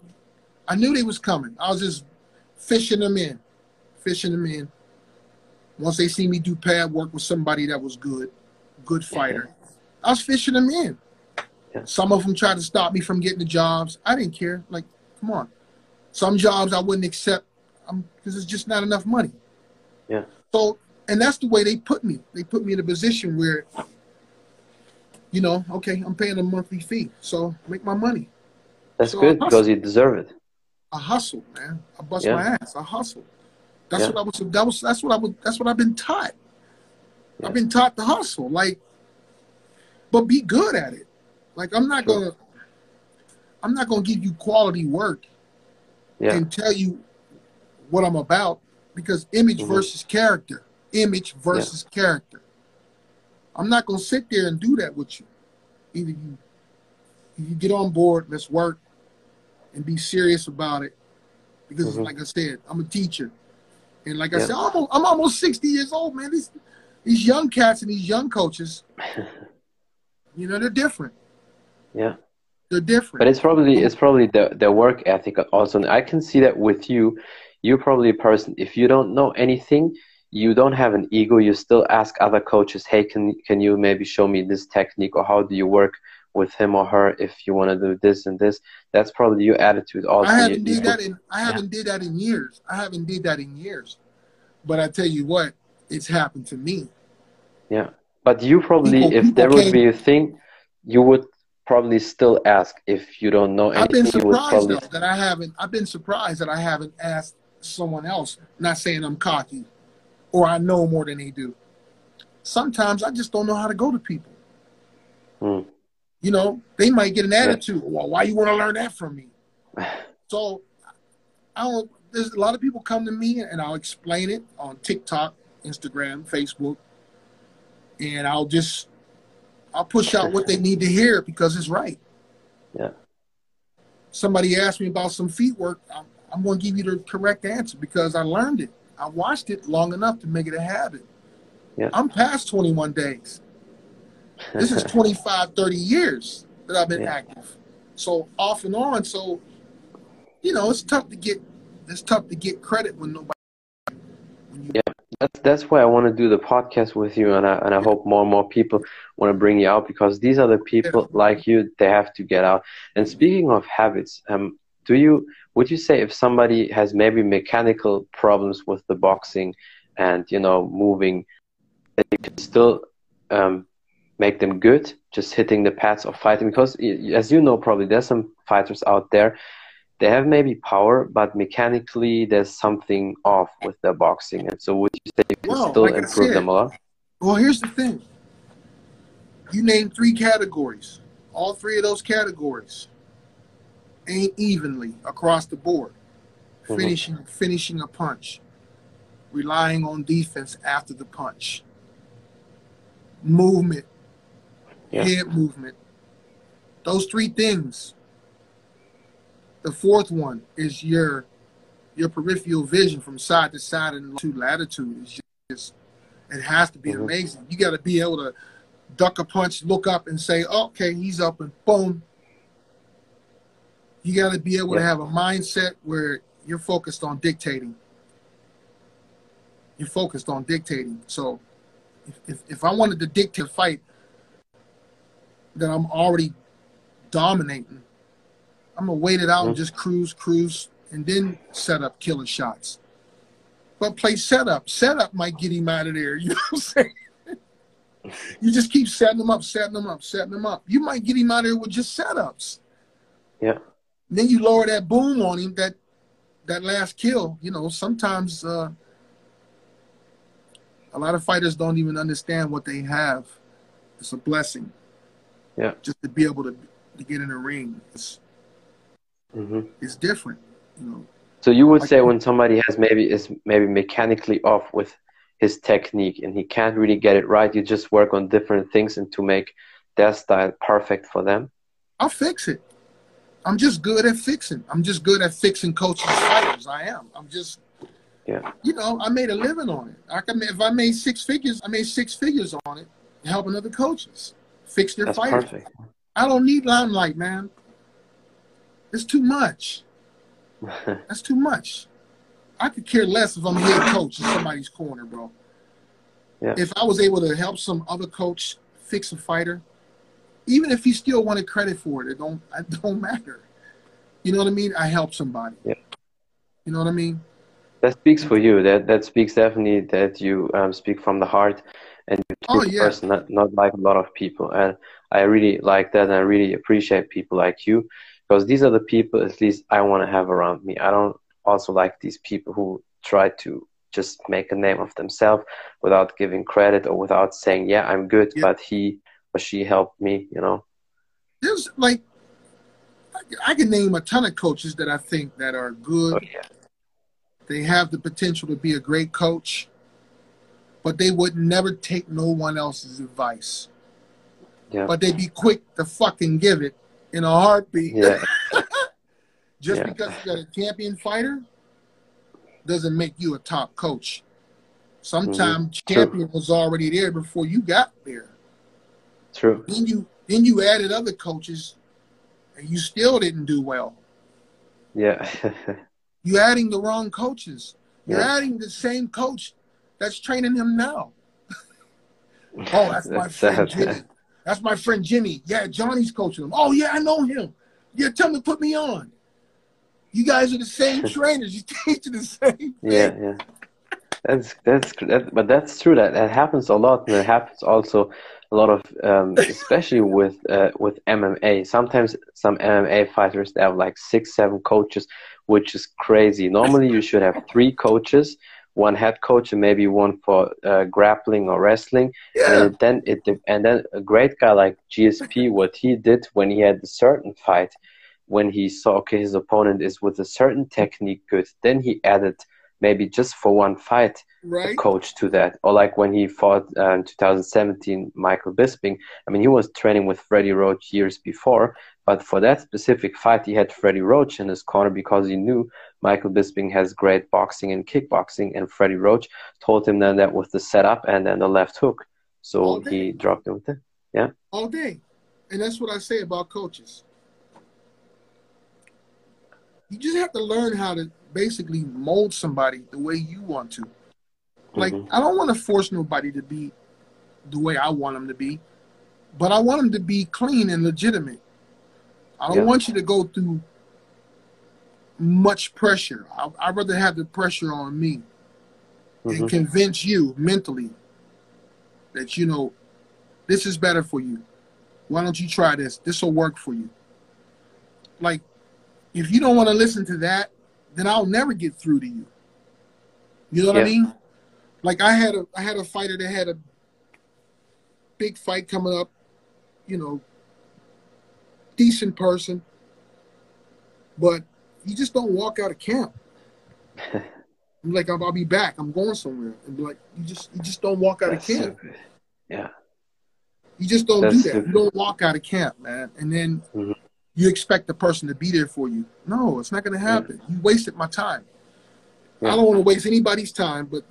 B: I knew they was coming. I was just fishing them in, fishing them in. Once they see me do pad work with somebody that was good, good fighter, I was fishing them in. Yeah. Some of them tried to stop me from getting the jobs. I didn't care. Like, come on. Some jobs I wouldn't accept because it's just not enough money.
A: Yeah.
B: So, and that's the way they put me. They put me in a position where you know, okay, I'm paying a monthly fee, so make my money.
A: That's so good because you deserve it.
B: I hustle, man. I bust yeah. my ass. I hustle. That's yeah. what I was. That was. That's what I was. That's what I've been taught. Yeah. I've been taught to hustle, like, but be good at it. Like I'm not sure. gonna. I'm not gonna give you quality work and tell you what I'm about because image mm-hmm. versus character. Image versus character. I'm not gonna sit there and do that with you. Either you you get on board, let's work, and be serious about it. Because, mm-hmm. like I said, I'm a teacher, and like I said, I'm almost, I'm almost 60 years old, man. These these young cats and these young coaches, you know, they're different.
A: Yeah.
B: They're different.
A: But it's probably it's probably the the work ethic also. And I can see that with you. You're probably a person. If you don't know anything, you don't have an ego. You still ask other coaches, "Hey, can can you maybe show me this technique, or how do you work with him or her if you want to do this and this?" That's probably your attitude. Also,
B: I haven't
A: you,
B: did that in I haven't yeah. did that in years. I haven't did that in years. But I tell you what, it's happened to me.
A: Yeah, but you probably, people, if people there would be a thing, you would probably still ask if you don't know anything.
B: I've been surprised probably... though, that I haven't. I've been surprised that I haven't asked someone else. Not saying I'm cocky, or I know more than they do. Sometimes I just don't know how to go to people. Hmm. You know, they might get an attitude. Well, why you want to learn that from me? so I don't. There's a lot of people come to me, and I'll explain it on TikTok, Instagram, Facebook, and I'll just I'll push out what they need to hear because it's right.
A: Yeah.
B: Somebody asked me about some feet work. I'm, I'm going to give you the correct answer because I learned it. I watched it long enough to make it a habit.
A: Yeah.
B: I'm past 21 days. This is 25, 30 years that I've been yeah. active. So off and on. So, you know, it's tough to get it's tough to get credit when nobody.
A: When you, yeah, that's that's why I want to do the podcast with you, and I and I hope more and more people want to bring you out because these are the people like you. They have to get out. And speaking of habits, um, do you would you say if somebody has maybe mechanical problems with the boxing, and you know moving, that you can still um, make them good just hitting the pads or fighting because as you know probably there's some fighters out there they have maybe power, but mechanically there's something off with their boxing. And so would you say you can well, still like improve said, them a lot?
B: Well, here's the thing. You named three categories. All three of those categories evenly across the board. Mm-hmm. Finishing finishing a punch. Relying on defense after the punch. Movement. Yeah. Head movement. Those three things the fourth one is your your peripheral vision from side to side and to latitude is just it has to be mm-hmm. amazing. You got to be able to duck a punch, look up, and say, oh, "Okay, he's up," and boom. You got to be able yeah. to have a mindset where you're focused on dictating. You're focused on dictating. So, if, if, if I wanted to dictate a fight, then I'm already dominating I'm gonna wait it out and just cruise, cruise, and then set up killer shots. But play setup. Setup might get him out of there. You know what I'm saying? you just keep setting them up, setting them up, setting them up. You might get him out of there with just setups.
A: Yeah.
B: Then you lower that boom on him. That that last kill. You know, sometimes uh, a lot of fighters don't even understand what they have. It's a blessing.
A: Yeah.
B: Just to be able to to get in the ring. It's,
A: mm-hmm.
B: is different. You know.
A: So you would like, say when somebody has maybe is maybe mechanically off with his technique and he can't really get it right, you just work on different things and to make their style perfect for them.
B: I'll fix it. I'm just good at fixing. I'm just good at fixing coaches' fighters. I am. I'm just
A: yeah.
B: You know, I made a living on it. I can, if I made six figures, I made six figures on it, helping other coaches fix their
A: That's
B: fighters.
A: Perfect.
B: I don't need limelight, man. It's too much. That's too much. I could care less if I'm head coach in somebody's corner, bro.
A: Yeah.
B: If I was able to help some other coach fix a fighter, even if he still wanted credit for it, it don't it don't matter. You know what I mean? I help somebody.
A: Yeah.
B: You know what I mean?
A: That speaks for you. That that speaks definitely that you um, speak from the heart and you're
B: oh, yeah.
A: person, not, not like a lot of people. And I really like that and I really appreciate people like you because these are the people at least I want to have around me. I don't also like these people who try to just make a name of themselves without giving credit or without saying, "Yeah, I'm good," yeah. but he or she helped me. You know,
B: there's like I can name a ton of coaches that I think that are good.
A: Oh, yeah.
B: They have the potential to be a great coach, but they would never take no one else's advice.
A: Yeah.
B: But they'd be quick to fucking give it in a heartbeat.
A: Yeah.
B: Just
A: yeah.
B: because you got a champion fighter doesn't make you a top coach. Sometimes mm-hmm. champion True. was already there before you got there.
A: True.
B: Then you then you added other coaches and you still didn't do well.
A: Yeah.
B: You're adding the wrong coaches. You're yeah. adding the same coach that's training him now. oh, that's my friend Jimmy. That's my friend Jimmy. Yeah, Johnny's coaching him. Oh yeah, I know him. Yeah, tell me, put me on. You guys are the same trainers. You teach the same. Thing.
A: Yeah, yeah. That's that's that, but that's true. That that happens a lot, and it happens also a lot of, um, especially with uh, with MMA. Sometimes some MMA fighters they have like six, seven coaches, which is crazy. Normally, you should have three coaches, one head coach, and maybe one for uh, grappling or wrestling. Yeah. And then it and then a great guy like GSP, what he did when he had a certain fight, when he saw okay his opponent is with a certain technique good, then he added maybe just for one fight right. coach to that. Or like when he fought uh, in 2017 michael bisping. I mean he was training with freddie roach years before but for that specific fight he had freddie roach in his corner because he knew michael bisping has great boxing and kickboxing and freddie roach told him then that with the setup and then the left hook. So he dropped him with it yeah.
B: All day. And that's what i say about coaches. You just have to learn how to basically mold somebody the way you want to. Like mm-hmm. I don't want to force nobody to be the way I want them to be, but I want them to be clean and legitimate. I don't yeah. want you to go through much pressure. I, would rather have the pressure on me mm-hmm. and convince you mentally that you know this is better for you. Why don't you try this? This will work for you. Like, if you don't want to listen to that, then I'll never get through to you. You know what yeah. I mean? Like I had a I had a fighter that had a big fight coming up, you know, decent person, but you just don't walk out of camp. I'm like, I'll, I'll, be back. I'm going somewhere, and be like, you just you just don't walk out That's of camp.
A: So yeah.
B: You just don't That's do that. So you don't walk out of camp, man. And then mm-hmm you expect the person to be there for you. No, it's not going to happen. You wasted my time. Yeah. I don't want to waste anybody's time, but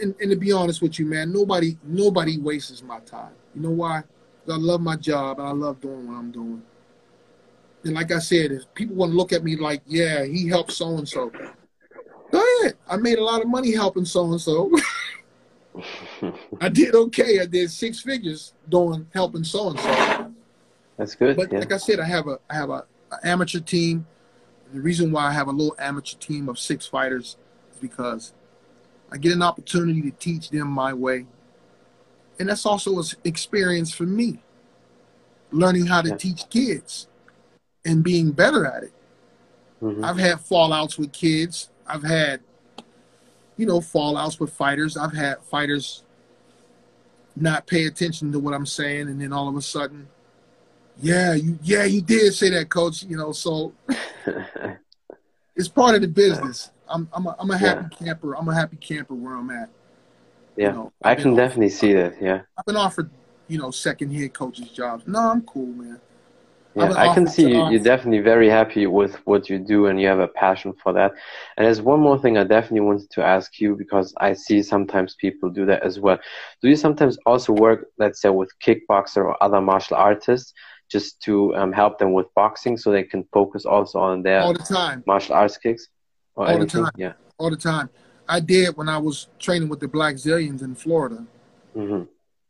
B: and, and, to be honest with you, man, nobody nobody wastes my time. You know why? I love my job and I love doing what I'm doing. And like I said, if people want to look at me like, yeah, he helped so and so, go ahead. I made a lot of money helping so and so. I did okay. I did six figures doing helping so and so.
A: That's good.
B: But yeah. like I said, I have a I have a, a amateur team. The reason why I have a little amateur team of six fighters is because I get an opportunity to teach them my way, and that's also an experience for me. Learning how to teach kids and being better at it. Mm-hmm. I've had fallouts with kids. I've had, you know, fallouts with fighters. I've had fighters not pay attention to what I'm saying, and then all of a sudden yeah, you yeah, you did say that, coach. You know, so it's part of the business. I'm I'm a, I'm a happy yeah. camper. I'm a happy camper where I'm at.
A: Yeah, you know, I can definitely offered, see that. Yeah,
B: I've been offered, you know, second head coaches jobs. No, I'm cool, man.
A: Yeah, I can see you, you're definitely very happy with what you do and you have a passion for that. And there's one more thing I definitely wanted to ask you because I see sometimes people do that as well. Do you sometimes also work, let's say, with kickboxer or other martial artists just to um, help them with boxing so they can focus also on their
B: all the time
A: martial arts kicks
B: all anything? the time yeah all the time i did when i was training with the Blackzilians in florida
A: mm-hmm.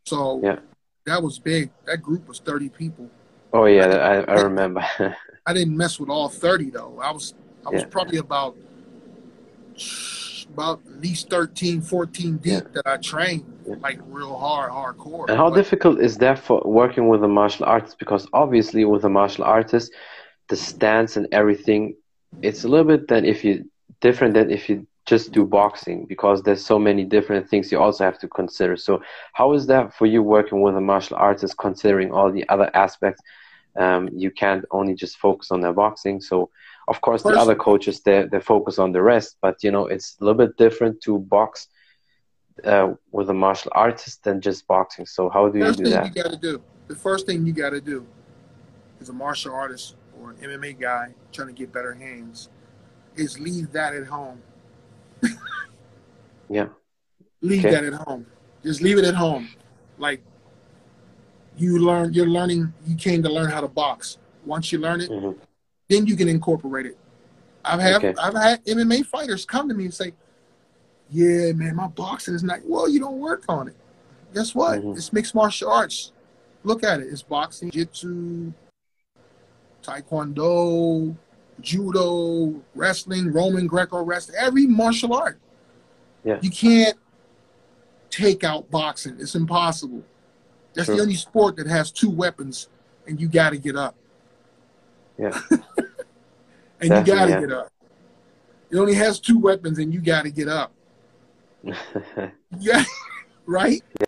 B: so yeah that was big that group was 30 people
A: oh yeah i, I, I remember
B: i didn't mess with all 30 though i was i was yeah. probably about about at least 13 14 deep yeah. that i trained like real hard, hardcore.
A: And how but, difficult is that for working with a martial artist? Because obviously, with a martial artist, the stance and everything, it's a little bit than if you different than if you just do boxing because there's so many different things you also have to consider. So, how is that for you working with a martial artist, considering all the other aspects? Um, you can't only just focus on their boxing. So, of course, First, the other coaches they they focus on the rest. But you know, it's a little bit different to box uh, with a martial artist than just boxing. So how do you do that?
B: You got to do the first thing you got to do as a martial artist or an MMA guy trying to get better hands is leave that at home.
A: yeah.
B: Leave okay. that at home. Just leave it at home. Like you learn, you're learning. You came to learn how to box. Once you learn it, mm-hmm. then you can incorporate it. I've had okay. I've had MMA fighters come to me and say, "Yeah, man, my boxing is not well. You don't work on it. Guess what? Mm-hmm. It's mixed martial arts. Look at it. It's boxing, jiu-jitsu, taekwondo, judo, wrestling, Roman Greco wrestling, every martial art.
A: Yeah.
B: You can't take out boxing. It's impossible. That's True. the only sport that has two weapons, and you got to get up.
A: Yeah.
B: and you got to yeah. get up. It only has two weapons, and you got to get up. yeah, right.
A: Yeah,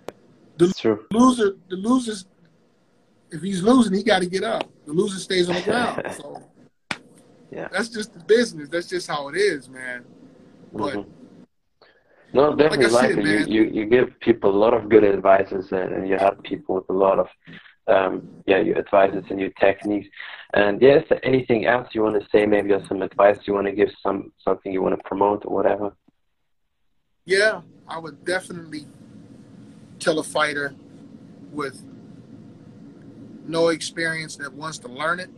B: the
A: true.
B: loser, the losers. If he's losing, he got to get up. The loser stays on the ground. So
A: yeah,
B: that's just the business. That's just how it is, man. But mm-hmm.
A: no, definitely like, like said, you, you you give people a lot of good advices, and, and you help people with a lot of um, yeah, your advices and your techniques. And yeah, is there anything else you want to say? Maybe or some advice you want to give, some something you want to promote or whatever.
B: Yeah, I would definitely tell a fighter with no experience that wants to learn it.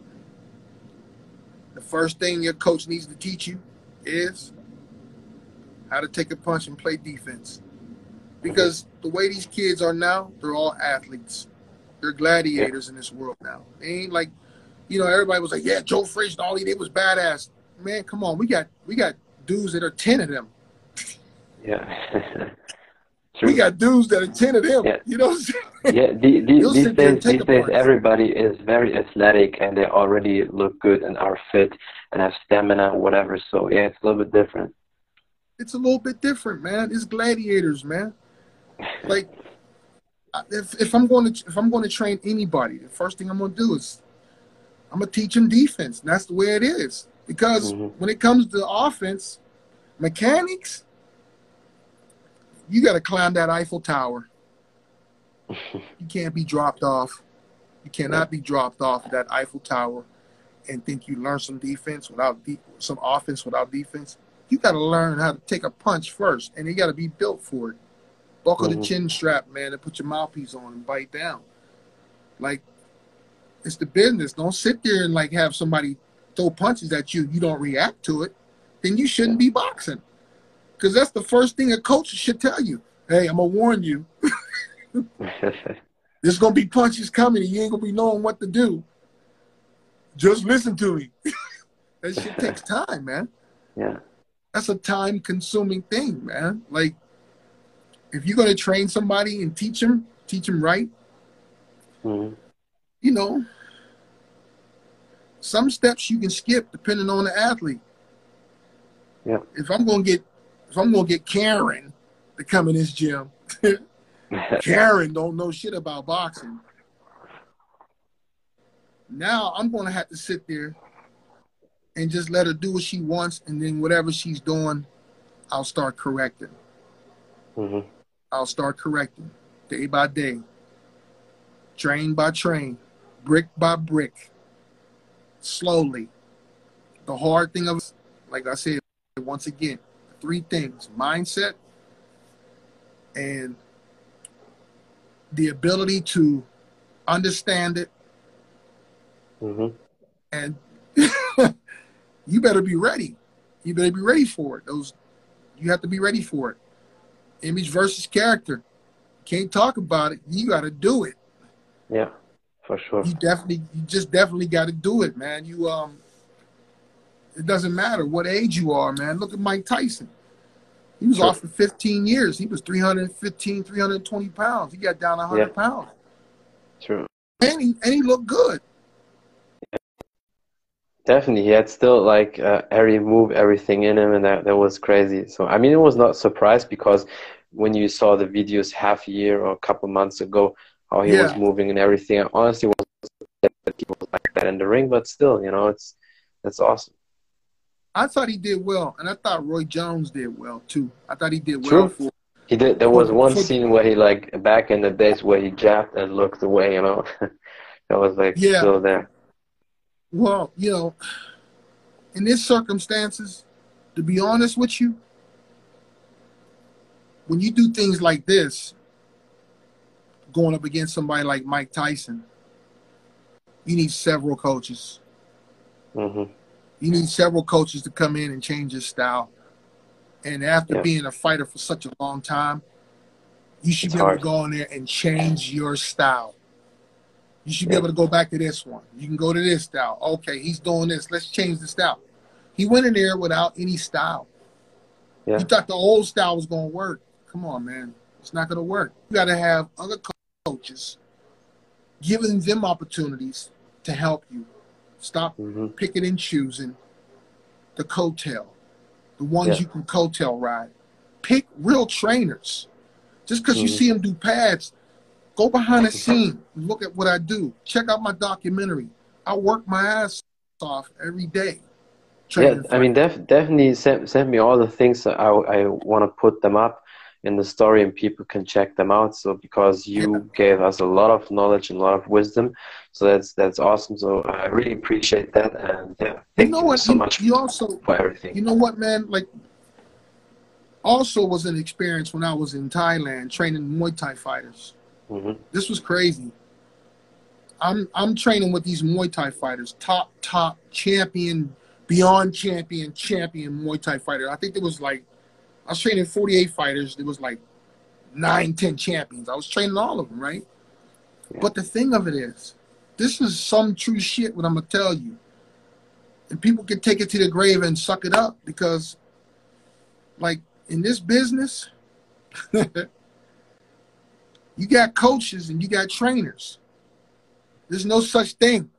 B: The first thing your coach needs to teach you is how to take a punch and play defense. Because the way these kids are now, they're all athletes. They're gladiators in this world now. They ain't like, you know, everybody was like, yeah, Joe Frazier, all he did was badass. Man, come on, we got we got dudes that are ten of them.
A: Yeah.
B: we got dudes that are ten of them. Yeah. You know.
A: yeah, the, the, these days, these days, everybody is very athletic and they already look good and are fit and have stamina, whatever. So yeah, it's a little bit different.
B: It's a little bit different, man. It's gladiators, man. Like if, if I'm going to if I'm going to train anybody, the first thing I'm going to do is I'm going to teach them defense. And That's the way it is. Because mm-hmm. when it comes to offense, mechanics, you got to climb that Eiffel Tower. you can't be dropped off. You cannot be dropped off that Eiffel Tower and think you learn some defense without de- some offense without defense. You got to learn how to take a punch first, and you got to be built for it buckle mm-hmm. the chin strap, man, and put your mouthpiece on and bite down. Like it's the business. Don't sit there and like have somebody throw punches at you. You don't react to it. Then you shouldn't be boxing. Because that's the first thing a coach should tell you. Hey, I'm gonna warn you. There's gonna be punches coming, and you ain't gonna be knowing what to do. Just listen to me. that shit takes time, man.
A: Yeah.
B: That's a time-consuming thing, man. Like if you're to train somebody and teach them, teach them right,
A: mm-hmm.
B: you know, some steps you can skip depending on the athlete.
A: Yeah.
B: If I'm to get, if I'm going to get Karen to come in this gym, Karen don't know shit about boxing. Now I'm going to have to sit there and just let her do what she wants, and then whatever she's doing, I'll start correcting.
A: Mm-hmm.
B: I'll start correcting day by day, train by train, brick by brick, slowly. The hard thing of, like I said, once again, three things mindset and the ability to understand it.
A: Mm-hmm.
B: And you better be ready. You better be ready for it. Those you have to be ready for it image versus character. Can't talk about it. You got to do it.
A: Yeah, for sure.
B: You definitely, you just definitely got to do it, man. You um, it doesn't matter what age you are, man. Look at Mike Tyson. He was off for 15 years. He was 315, 320 pounds. He got down 100 yeah. pounds.
A: True.
B: And he, and he looked good.
A: Definitely, he had still like uh, every move, everything in him, and that, that was crazy. So I mean, it was not surprised because when you saw the videos half a year or a couple months ago, how he yeah. was moving and everything, I honestly was that he was like that in the ring, but still, you know, it's that's awesome.
B: I thought he did well, and I thought Roy Jones did well too. I thought he did well. True. For,
A: he did. There was one scene where he like back in the days where he jabbed and looked away. You know, that was like yeah. still there.
B: Well, you know, in these circumstances, to be honest with you, when you do things like this, going up against somebody like Mike Tyson, you need several coaches.
A: Mm-hmm.
B: You need several coaches to come in and change your style. And after yeah. being a fighter for such a long time, you should it's be able hard. to go in there and change your style. You should yeah. be able to go back to this one. You can go to this style. Okay, he's doing this. Let's change the style. He went in there without any style. Yeah. You thought the old style was going to work. Come on, man. It's not going to work. You got to have other coaches giving them opportunities to help you. Stop mm-hmm. picking and choosing the coattail, the ones yeah. you can coattail ride. Pick real trainers. Just because mm-hmm. you see them do pads, go behind the scene look at what I do. Check out my documentary. I work my ass off every day.
A: Yeah, I mean, def- definitely send, send me all the things. I, I want to put them up in the story and people can check them out. So because you gave us a lot of knowledge and a lot of wisdom, so that's that's awesome. So I really appreciate that. And yeah, thank you, know you what? so
B: you,
A: much
B: you also,
A: for everything.
B: You know what, man? Like, also was an experience when I was in Thailand training Muay Thai fighters.
A: Mm-hmm.
B: This was crazy. I'm I'm training with these Muay Thai fighters, top top champion, beyond champion, champion Muay Thai fighter. I think there was like I was training 48 fighters. There was like nine, 10 champions. I was training all of them, right? Yeah. But the thing of it is, this is some true shit what I'm gonna tell you. And people can take it to the grave and suck it up because like in this business, you got coaches and you got trainers. There's no such thing.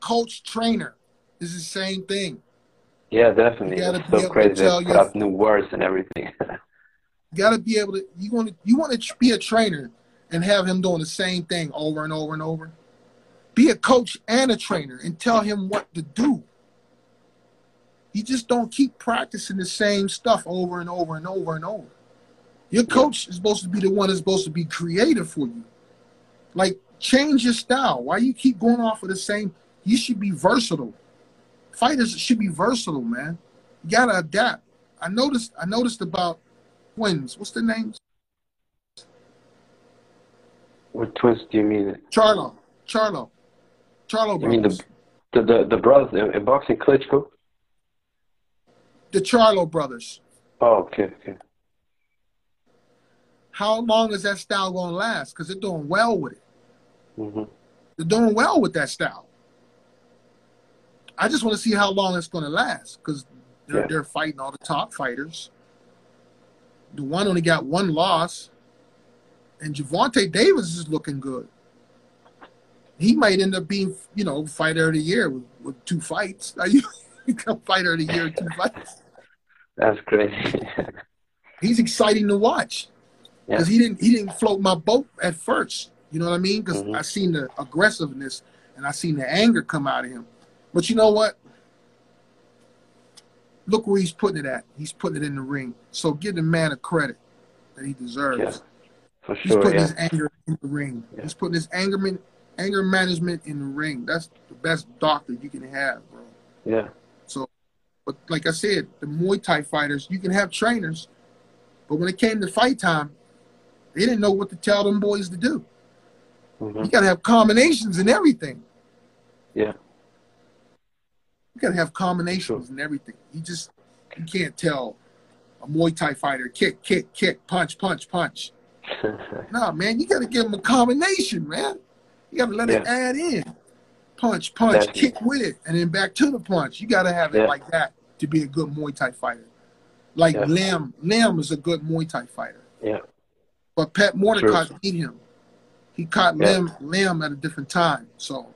B: Coach trainer is the same thing.
A: Yeah, definitely. It's so crazy. They put up new words and everything.
B: you got to be able to. You want to. You want to be a trainer and have him doing the same thing over and over and over. Be a coach and a trainer and tell him what to do. You just don't keep practicing the same stuff over and over and over and over. Your coach is supposed to be the one that's supposed to be creative for you. Like change your style. Why you keep going off of the same? You should be versatile fighters should be versatile, man. You gotta adapt. I noticed. I noticed about twins. What's the names?
A: What twins do you mean?
B: Charlo, Charlo, Charlo brothers. You mean the
A: the the, the brothers in, in boxing, Klitschko?
B: The Charlo brothers.
A: Oh, okay, okay.
B: How long is that style gonna last? Because they're doing well with it.
A: Mm-hmm.
B: They're doing well with that style. I just want to see how long it's going to last because they're, yeah. they're fighting all the top fighters. The one only got one loss, and Gervonta Davis is looking good. He might end up being, you know, fighter of the year with, with two fights. Are you become fighter of the year with two fights?
A: That's crazy.
B: He's exciting to watch because yeah. he didn't he didn't float my boat at first. You know what I mean? Because mm-hmm. I seen the aggressiveness and I seen the anger come out of him. But you know what? Look where he's putting it at. He's putting it in the ring. So give the man a credit that he deserves.
A: Yeah, for
B: sure. He's putting yeah. his anger in the ring. Yeah. He's putting his anger anger management in the ring. That's the best doctor you can have, bro.
A: Yeah.
B: So, but like I said, the Muay Thai fighters, you can have trainers, but when it came to fight time, they didn't know what to tell them boys to do. Mm-hmm. You got to have combinations and everything.
A: Yeah.
B: You gotta have combinations sure. and everything. You just you can't tell a Muay Thai fighter kick, kick, kick, punch, punch, punch. nah, man, you gotta give him a combination, man. You gotta let yeah. it add in. Punch, punch, Definitely. kick with it, and then back to the punch. You gotta have it yeah. like that to be a good Muay Thai fighter. Like yeah. Lim, Lim is a good Muay Thai fighter.
A: Yeah.
B: But Pat Mordecai beat him. He caught yeah. Lim, Lim at a different time. So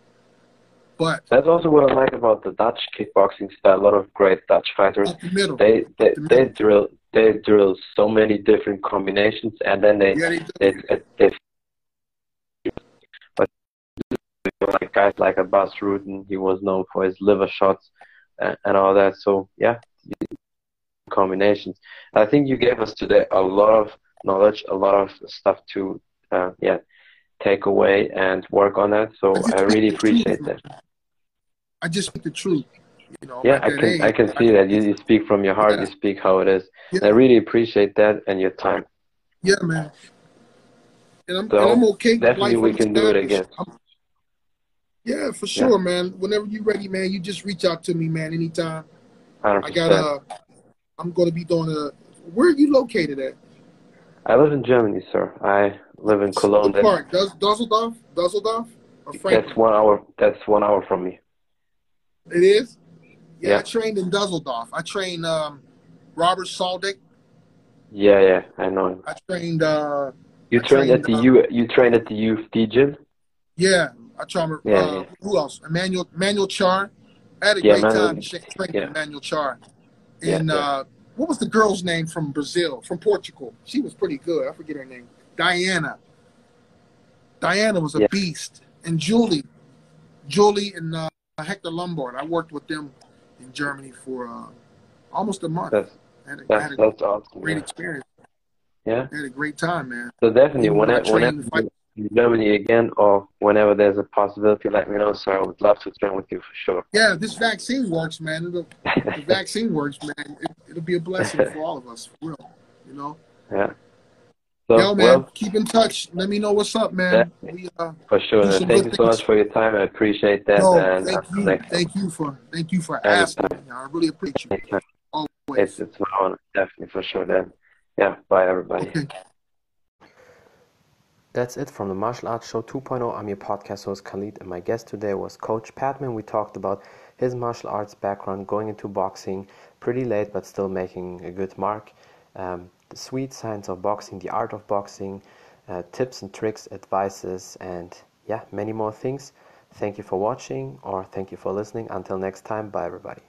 B: but
A: that's also what I like about the Dutch kickboxing style. A lot of great Dutch fighters.
B: The
A: they they, the they drill they drill so many different combinations, and then they yeah, they, they, they, but like guys like a Bas Rutten, he was known for his liver shots and, and all that. So yeah, combinations. I think you gave us today a lot of knowledge, a lot of stuff to uh, yeah take away and work on that. So I really appreciate that.
B: I just speak the truth. You know,
A: yeah, I can age, I can see I, that you, you speak from your heart. Yeah. You speak how it is. Yeah. I really appreciate that and your time.
B: Yeah, man. And I'm, so, and I'm okay.
A: Definitely, we can do it again. I'm,
B: Yeah, for sure, yeah. man. Whenever you're ready, man, you just reach out to me, man, anytime.
A: 100%.
B: I got a. Uh, I'm going to be doing a. Where are you located at?
A: I live in Germany, sir. I live in Cologne.
B: What part? Dusseldorf? Dusseldorf? Or
A: That's one hour. That's one hour from me.
B: It is. Yeah, yeah. I trained in Dusseldorf. I trained um, Robert Saldick.
A: Yeah, yeah, I know him.
B: I trained. Uh,
A: you
B: I
A: trained, trained, at the uh, U. You trained at the UFD gym.
B: Yeah, I trained. Yeah, uh, yeah. Who else? Emmanuel Emmanuel Char. I had a yeah, great time training yeah. Emmanuel Char. And yeah, uh, what was the girl's name from Brazil, from Portugal? She was pretty good. I forget her name. Diana. Diana was a beast. And Julie, Julie and uh, Hector Lombard. I worked with them in Germany for uh, almost a month.
A: That's, had a, that's, had a that's awesome.
B: Great experience.
A: Yeah.
B: I had a great time, man.
A: So definitely, whenever, whenever in Germany again, or whenever there's a possibility, let me know, sir. I would love to train with you for sure.
B: Yeah, this vaccine works, man. It'll, the vaccine works, man. It, will be a blessing for all of us, for real. You know.
A: Yeah.
B: So, Yo, man, well, keep in touch. Let me know what's up, man. We,
A: uh, for sure. Thank you things. so much for your time. I appreciate that.
B: No, and thank you. Thank you for thank you for asking. I really appreciate you. Always.
A: It's it's my honor, definitely for sure. Then, yeah. Bye, everybody. Okay. That's it from the Martial Arts Show 2.0. I'm your podcast host Khalid, and my guest today was Coach Padman. We talked about his martial arts background, going into boxing pretty late, but still making a good mark. Um, the sweet science of boxing, the art of boxing, uh, tips and tricks, advices, and yeah, many more things. Thank you for watching or thank you for listening. Until next time, bye everybody.